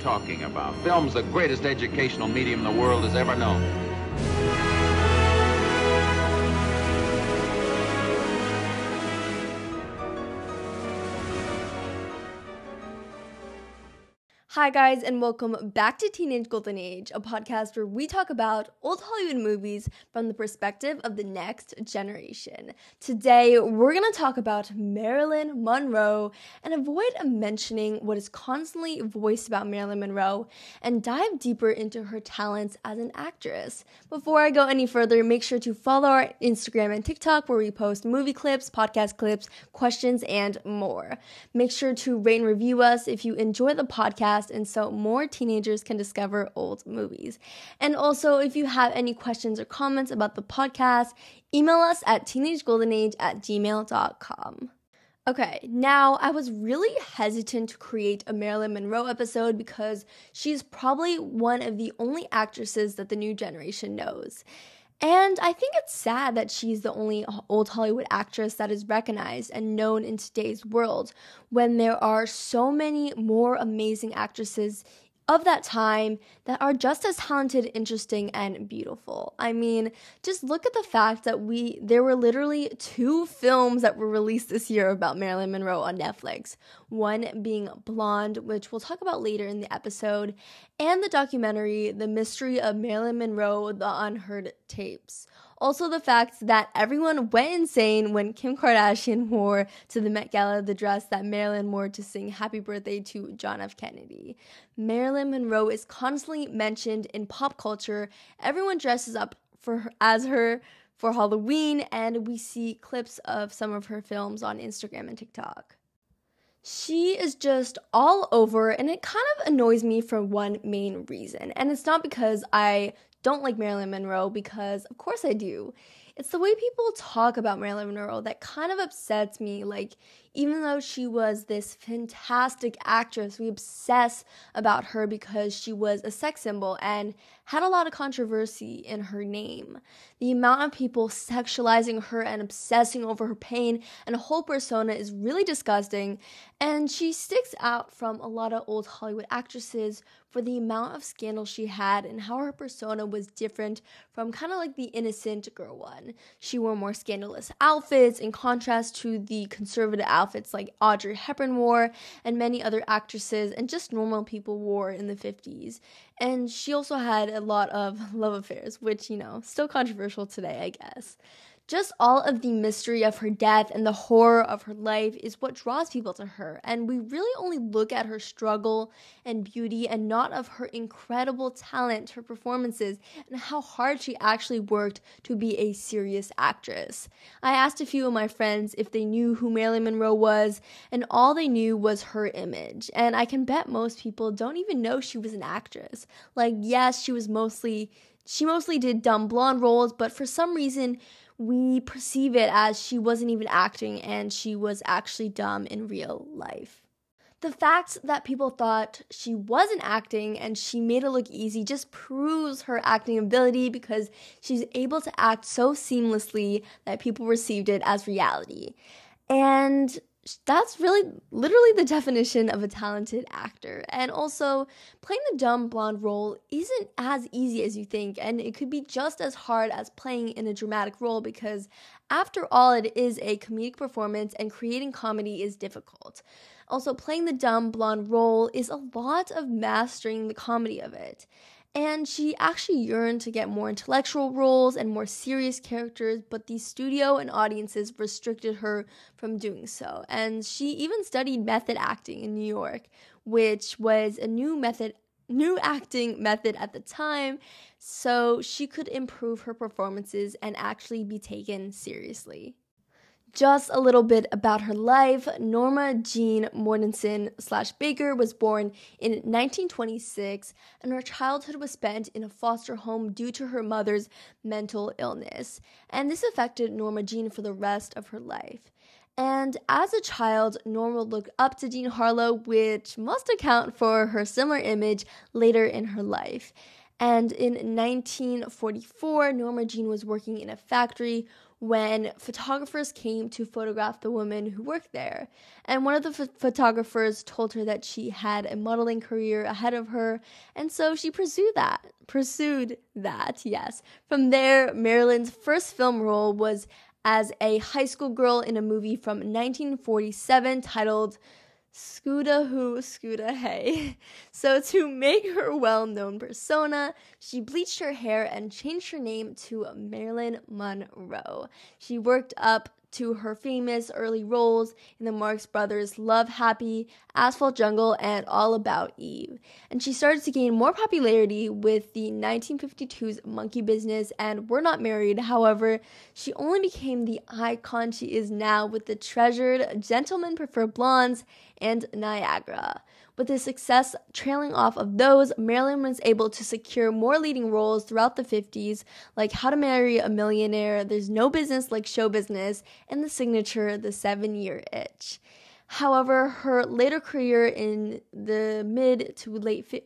talking about. Film's the greatest educational medium the world has ever known. Hi, guys, and welcome back to Teenage Golden Age, a podcast where we talk about old Hollywood movies from the perspective of the next generation. Today, we're going to talk about Marilyn Monroe and avoid mentioning what is constantly voiced about Marilyn Monroe and dive deeper into her talents as an actress. Before I go any further, make sure to follow our Instagram and TikTok where we post movie clips, podcast clips, questions, and more. Make sure to rate and review us if you enjoy the podcast podcast, and so more teenagers can discover old movies. And also, if you have any questions or comments about the podcast, email us at teenagegoldenage at gmail.com. Okay, now I was really hesitant to create a Marilyn Monroe episode because she's probably one of the only actresses that the new generation knows. And I think it's sad that she's the only old Hollywood actress that is recognized and known in today's world when there are so many more amazing actresses of that time that are just as talented, interesting, and beautiful. I mean, just look at the fact that we there were literally two films that were released this year about Marilyn Monroe on Netflix. One being Blonde, which we'll talk about later in the episode, and the documentary The Mystery of Marilyn Monroe: The Unheard Tapes. Also, the fact that everyone went insane when Kim Kardashian wore to the Met Gala the dress that Marilyn wore to sing Happy Birthday to John F. Kennedy. Marilyn Monroe is constantly mentioned in pop culture. Everyone dresses up for her, as her for Halloween, and we see clips of some of her films on Instagram and TikTok. She is just all over, and it kind of annoys me for one main reason. And it's not because I don't like Marilyn Monroe because, of course, I do. It's the way people talk about Marilyn Monroe that kind of upsets me. Like, even though she was this fantastic actress, we obsess about her because she was a sex symbol and had a lot of controversy in her name. The amount of people sexualizing her and obsessing over her pain and whole persona is really disgusting, and she sticks out from a lot of old Hollywood actresses for the amount of scandal she had and how her persona was different from kind of like the innocent girl one. She wore more scandalous outfits in contrast to the conservative outfits like Audrey Hepburn wore and many other actresses and just normal people wore in the 50s. And she also had a lot of love affairs, which, you know, still controversial today, I guess. Just all of the mystery of her death and the horror of her life is what draws people to her, and we really only look at her struggle and beauty and not of her incredible talent, her performances, and how hard she actually worked to be a serious actress. I asked a few of my friends if they knew who Marilyn Monroe was, and all they knew was her image, and I can bet most people don't even know she was an actress. Like, yes, she was mostly she mostly did dumb blonde roles, but for some reason, we perceive it as she wasn't even acting and she was actually dumb in real life. The fact that people thought she wasn't acting and she made it look easy just proves her acting ability because she's able to act so seamlessly that people received it as reality. And that's really literally the definition of a talented actor. And also, playing the dumb blonde role isn't as easy as you think, and it could be just as hard as playing in a dramatic role because, after all, it is a comedic performance, and creating comedy is difficult. Also, playing the dumb blonde role is a lot of mastering the comedy of it and she actually yearned to get more intellectual roles and more serious characters, but the studio and audiences restricted her from doing so. And she even studied method acting in New York, which was a new method new acting method at the time, so she could improve her performances and actually be taken seriously. Just a little bit about her life. Norma Jean Mortensen slash Baker was born in 1926, and her childhood was spent in a foster home due to her mother's mental illness. And this affected Norma Jean for the rest of her life. And as a child, Norma looked up to Jean Harlow, which must account for her similar image later in her life. And in 1944, Norma Jean was working in a factory when photographers came to photograph the women who worked there. And one of the ph- photographers told her that she had a modeling career ahead of her, and so she pursued that. Pursued that, yes. From there, Marilyn's first film role was as a high school girl in a movie from 1947 titled Scudda Hoo, Scudda Hay. So, to make her well known persona, she bleached her hair and changed her name to Marilyn Monroe. She worked up to her famous early roles in the Marx Brothers' Love Happy, Asphalt Jungle, and All About Eve. And she started to gain more popularity with the 1952's Monkey Business and We're Not Married. However, she only became the icon she is now with the treasured Gentlemen Prefer Blondes and Niagara. With the success trailing off of those, Marilyn was able to secure more leading roles throughout the 50s, like How to Marry a Millionaire, There's No Business Like Show Business, and the signature The Seven Year Itch. However, her later career in the mid to late fi-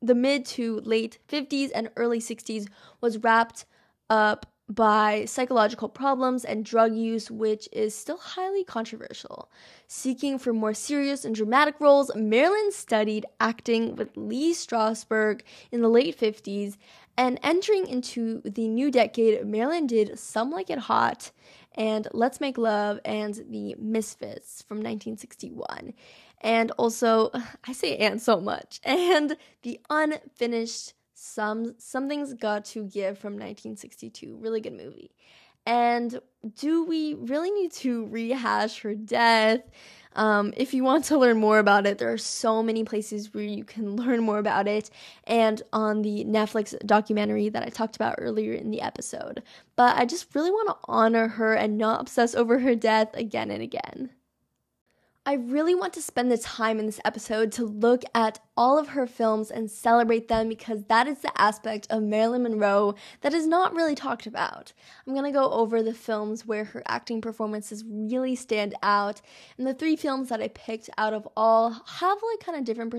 the mid to late 50s and early 60s was wrapped up by psychological problems and drug use, which is still highly controversial. Seeking for more serious and dramatic roles, Marilyn studied acting with Lee Strasberg in the late 50s, and entering into the new decade, Marilyn did Some Like It Hot and Let's Make Love and The Misfits from 1961. And also, I say and so much, and the unfinished some Something's Got to Give from 1962. Really good movie. And do we really need to rehash her death? Um, if you want to learn more about it, there are so many places where you can learn more about it, and on the Netflix documentary that I talked about earlier in the episode. But I just really want to honor her and not obsess over her death again and again. I really want to spend the time in this episode to look at all of her films and celebrate them because that is the aspect of Marilyn Monroe that is not really talked about. I'm going to go over the films where her acting performances really stand out, and the three films that I picked out of all have like kind of different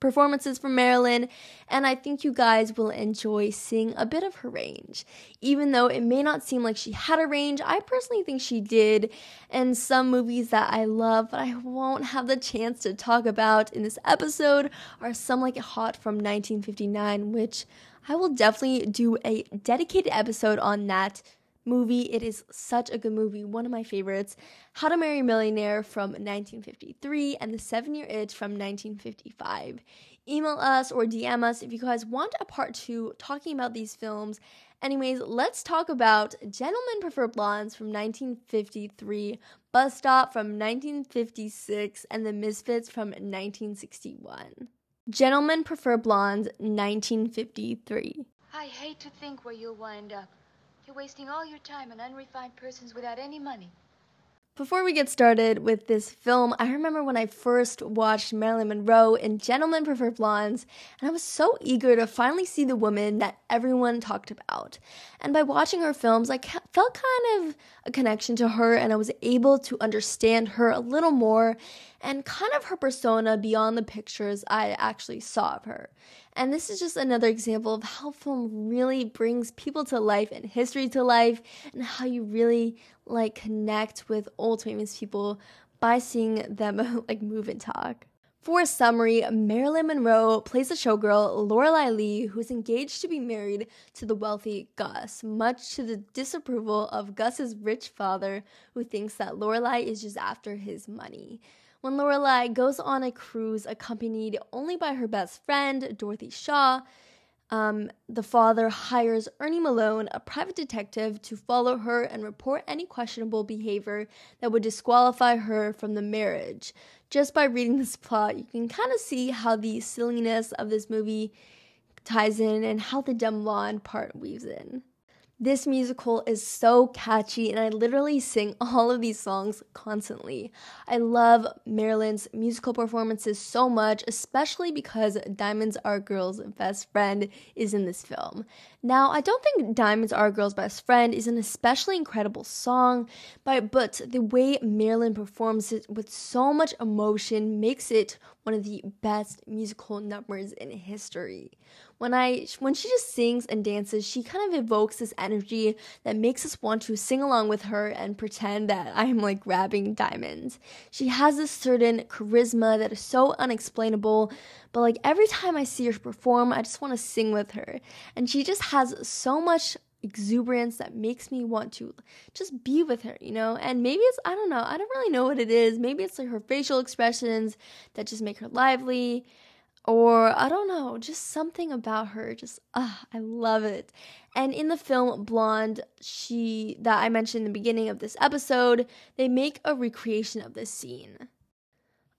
performances from Marilyn, and I think you guys will enjoy seeing a bit of her range. Even though it may not seem like she had a range, I personally think she did, and some movies that I love but I won't have the chance to talk about in this episode are Some Like It Hot from 1959, which I will definitely do a dedicated episode on that movie. It is such a good movie, one of my favorites. How to Marry a Millionaire from 1953 and The Seven Year Itch from 1955. Email us or DM us if you guys want a part two talking about these films. Anyways, let's talk about Gentlemen Prefer Blondes from 1953, Bus Stop from 1956, and The Misfits from 1961. Gentlemen Prefer Blondes, 1953. I hate to think where you'll wind up. You're wasting all your time on unrefined persons without any money. Before we get started with this film, I remember when I first watched Marilyn Monroe in Gentlemen Prefer Blondes, and I was so eager to finally see the woman that everyone talked about. And by watching her films, I felt kind of a connection to her, and I was able to understand her a little more and kind of her persona beyond the pictures I actually saw of her. And this is just another example of how film really brings people to life and history to life, and how you really like connect with old famous people by seeing them like move and talk. For a summary, Marilyn Monroe plays a showgirl, Lorelei Lee, who's engaged to be married to the wealthy Gus, much to the disapproval of Gus's rich father, who thinks that Lorelei is just after his money. When Lorelei goes on a cruise accompanied only by her best friend, Dorothy Shaw, um, the father hires Ernie Malone, a private detective, to follow her and report any questionable behavior that would disqualify her from the marriage. Just by reading this plot, you can kind of see how the silliness of this movie ties in and how the dumb blonde part weaves in. This musical is so catchy, and I literally sing all of these songs constantly. I love Marilyn's musical performances so much, especially because Diamonds Are Girl's best friend is in this film. Now, I don't think Diamonds Are Girl's best friend is an especially incredible song, but, but the way Marilyn performs it with so much emotion makes it one of the best musical numbers in history. When I when she just sings and dances, she kind of evokes this energy that makes us want to sing along with her and pretend that I'm like grabbing diamonds. She has this certain charisma that is so unexplainable, but like every time I see her perform, I just want to sing with her. And she just has so much exuberance that makes me want to just be with her, you know? And maybe it's, I don't know, I don't really know what it is. Maybe it's like her facial expressions that just make her lively. Or I don't know, just something about her. Just, ah, I love it. And in the film Blonde, she, that I mentioned in the beginning of this episode, they make a recreation of this scene.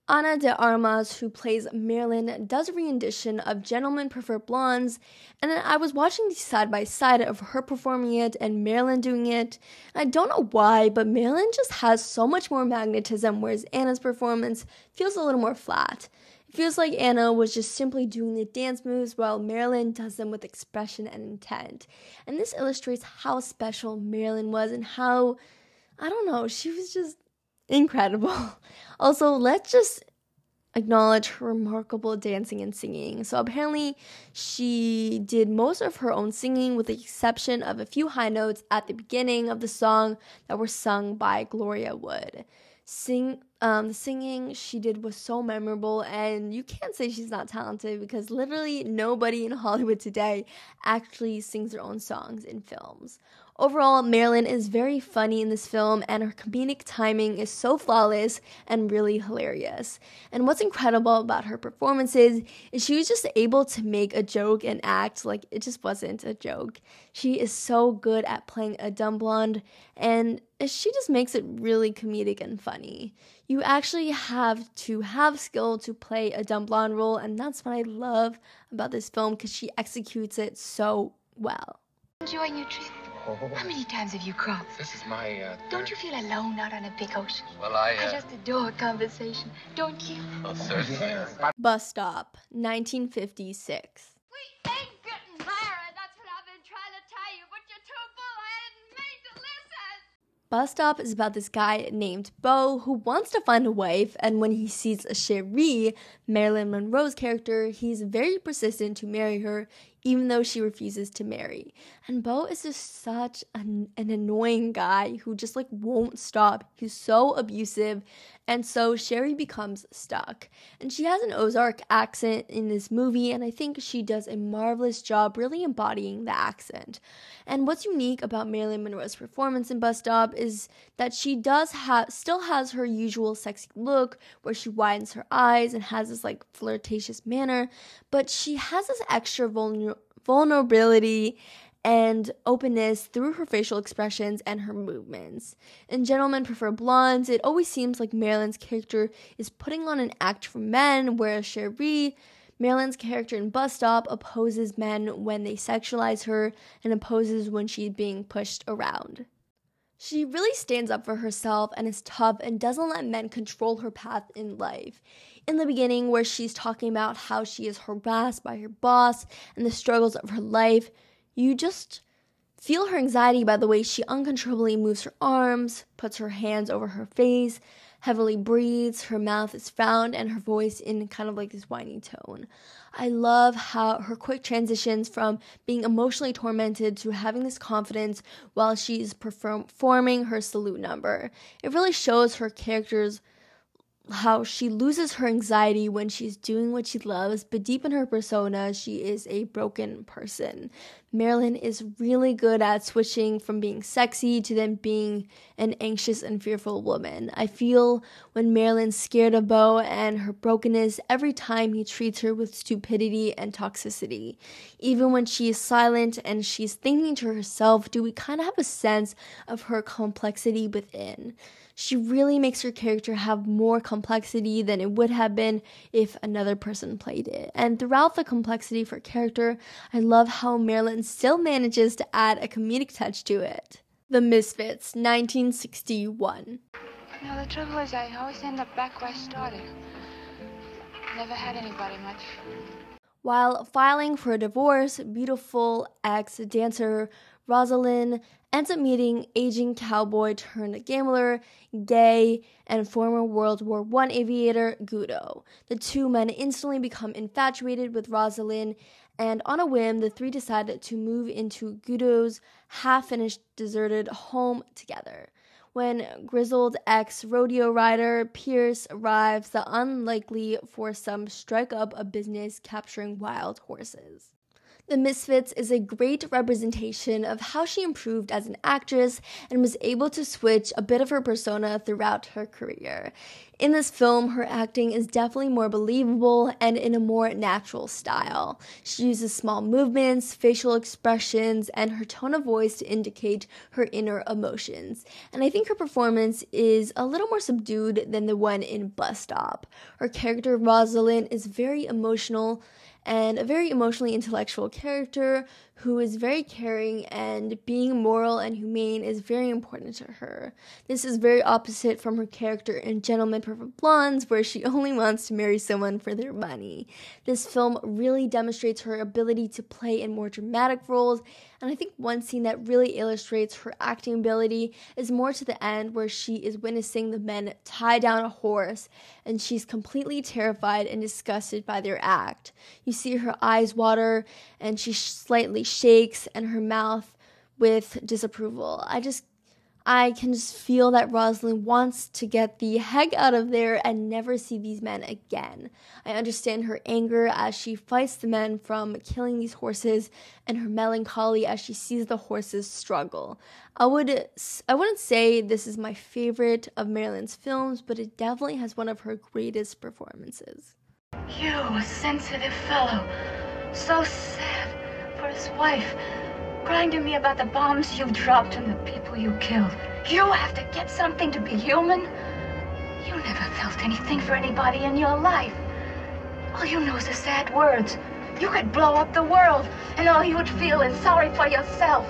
Ana de Armas, who plays Marilyn, does a rendition of Gentlemen Prefer Blondes, and I was watching the side by side of her performing it and Marilyn doing it. I don't know why, but Marilyn just has so much more magnetism, whereas Ana's performance feels a little more flat. It feels like Ana was just simply doing the dance moves while Marilyn does them with expression and intent. And this illustrates how special Marilyn was and how, I don't know, she was just incredible. Also, let's just acknowledge her remarkable dancing and singing. So, apparently, she did most of her own singing with the exception of a few high notes at the beginning of the song that were sung by Gloria Wood. Sing um, the singing she did was so memorable, and you can't say she's not talented because literally nobody in Hollywood today actually sings their own songs in films. Overall, Marilyn is very funny in this film, and her comedic timing is so flawless and really hilarious. And what's incredible about her performances is she was just able to make a joke and act like it just wasn't a joke. She is so good at playing a dumb blonde, and she just makes it really comedic and funny. You actually have to have skill to play a dumb blonde role, and that's what I love about this film because she executes it so well. Enjoying your trip? Oh. How many times have you crossed? This is my, uh, Don't you feel alone out on a big ocean? Well, I, I uh... just adore conversation, don't you? Oh, certainly. Bus Stop, 1956. We ain't getting married. That's what I've been trying to tell you, but you're too bull-headed and mean to listen. Bus Stop is about this guy named Bo who wants to find a wife, and when he sees a Cherie, Marilyn Monroe's character, he's very persistent to marry her, even though she refuses to marry. And Bo is just such an, an, annoying guy who just like won't stop. He's so abusive. And so Cherie becomes stuck. And she has an Ozark accent in this movie, and I think she does a marvelous job really embodying the accent. And what's unique about Marilyn Monroe's performance in Bus Stop is that she does have still has her usual sexy look where she widens her eyes and has this like flirtatious manner, but she has this extra vulner- vulnerability and openness through her facial expressions and her movements. And Gentlemen Prefer Blondes, it always seems like Marilyn's character is putting on an act for men, whereas Cherie, Marilyn's character in Bus Stop, opposes men when they sexualize her and opposes when she's being pushed around. She really stands up for herself and is tough and doesn't let men control her path in life. In the beginning, where she's talking about how she is harassed by her boss and the struggles of her life, you just feel her anxiety by the way she uncontrollably moves her arms, puts her hands over her face, heavily breathes, her mouth is frowned, and her voice in kind of like this whiny tone. I love how her quick transitions from being emotionally tormented to having this confidence while she's performing her salute number. It really shows her character's how she loses her anxiety when she's doing what she loves, but deep in her persona, she is a broken person. Marilyn is really good at switching from being sexy to then being an anxious and fearful woman. I feel when Marilyn's scared of Bo and her brokenness every time he treats her with stupidity and toxicity. Even when she is silent and she's thinking to herself, do we kind of have a sense of her complexity within? She really makes her character have more complexity than it would have been if another person played it. And throughout the complexity of her character, I love how Marilyn still manages to add a comedic touch to it. The Misfits, 1961. No, the trouble is I always end up back where I started. Never had anybody much. While filing for a divorce, beautiful ex dancer Rosalind ends up meeting aging cowboy turned gambler, Gay, and former World War I aviator Guido. The two men instantly become infatuated with Rosalind, and on a whim, the three decide to move into Guido's half finished deserted home together. When grizzled ex rodeo rider Perce arrives, the unlikely foursome strike up a business capturing wild horses. The Misfits is a great representation of how she improved as an actress and was able to switch a bit of her persona throughout her career. In this film, her acting is definitely more believable and in a more natural style. She uses small movements, facial expressions, and her tone of voice to indicate her inner emotions. And I think her performance is a little more subdued than the one in Bus Stop. Her character, Rosalind, is very emotional and a very emotionally intellectual character who is very caring and being moral and humane is very important to her. This is very opposite from her character in Gentlemen Prefer Blondes, where she only wants to marry someone for their money. This film really demonstrates her ability to play in more dramatic roles, and I think one scene that really illustrates her acting ability is more to the end, where she is witnessing the men tie down a horse, and she's completely terrified and disgusted by their act. You see her eyes water, and she slightly shakes and her mouth with disapproval. I just I can just feel that Rosalind wants to get the heck out of there and never see these men again. I understand her anger as she fights the men from killing these horses and her melancholy as she sees the horses struggle. I would I wouldn't say this is my favorite of Marilyn's films, but it definitely has one of her greatest performances. You, sensitive fellow, so sad for his wife, crying to me about the bombs you dropped and the people you killed. You have to get something to be human. You never felt anything for anybody in your life. All you know is the sad words. You could blow up the world, and all you would feel is sorry for yourself.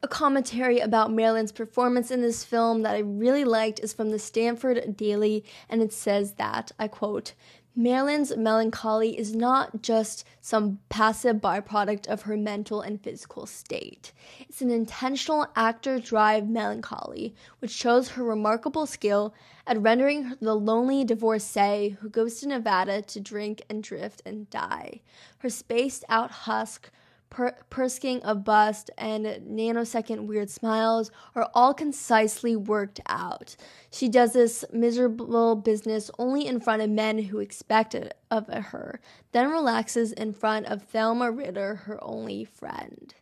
A commentary about Marilyn's performance in this film that I really liked is from the Stanford Daily, and it says that, I quote, Marilyn's melancholy is not just some passive byproduct of her mental and physical state. It's an intentional actor drive melancholy, which shows her remarkable skill at rendering the lonely divorcee who goes to Nevada to drink and drift and die. Her spaced out husk per- Persking of bust, and nanosecond weird smiles are all concisely worked out. She does this miserable business only in front of men who expect it of her, then relaxes in front of Thelma Ritter, her only friend.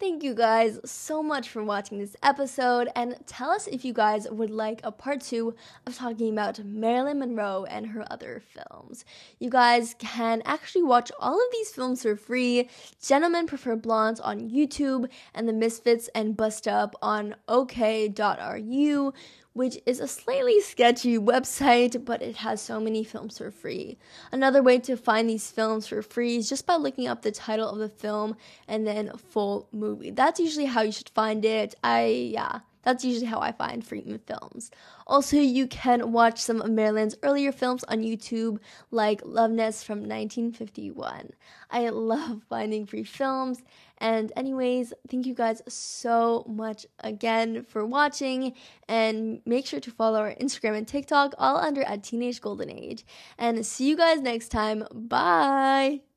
Thank you guys so much for watching this episode, and tell us if you guys would like a part two of talking about Marilyn Monroe and her other films. You guys can actually watch all of these films for free Gentlemen Prefer Blondes on YouTube, and The Misfits and Bus Stop on OK.ru which is a slightly sketchy website, but it has so many films for free. Another way to find these films for free is just by looking up the title of the film and then full movie. That's usually how you should find it. I, yeah. That's usually how I find free films. Also, you can watch some of Marilyn's earlier films on YouTube, like Love Nest from 1951. I love finding free films. And, anyways, thank you guys so much again for watching. And make sure to follow our Instagram and TikTok, all under at Teenage Golden Age. And see you guys next time. Bye.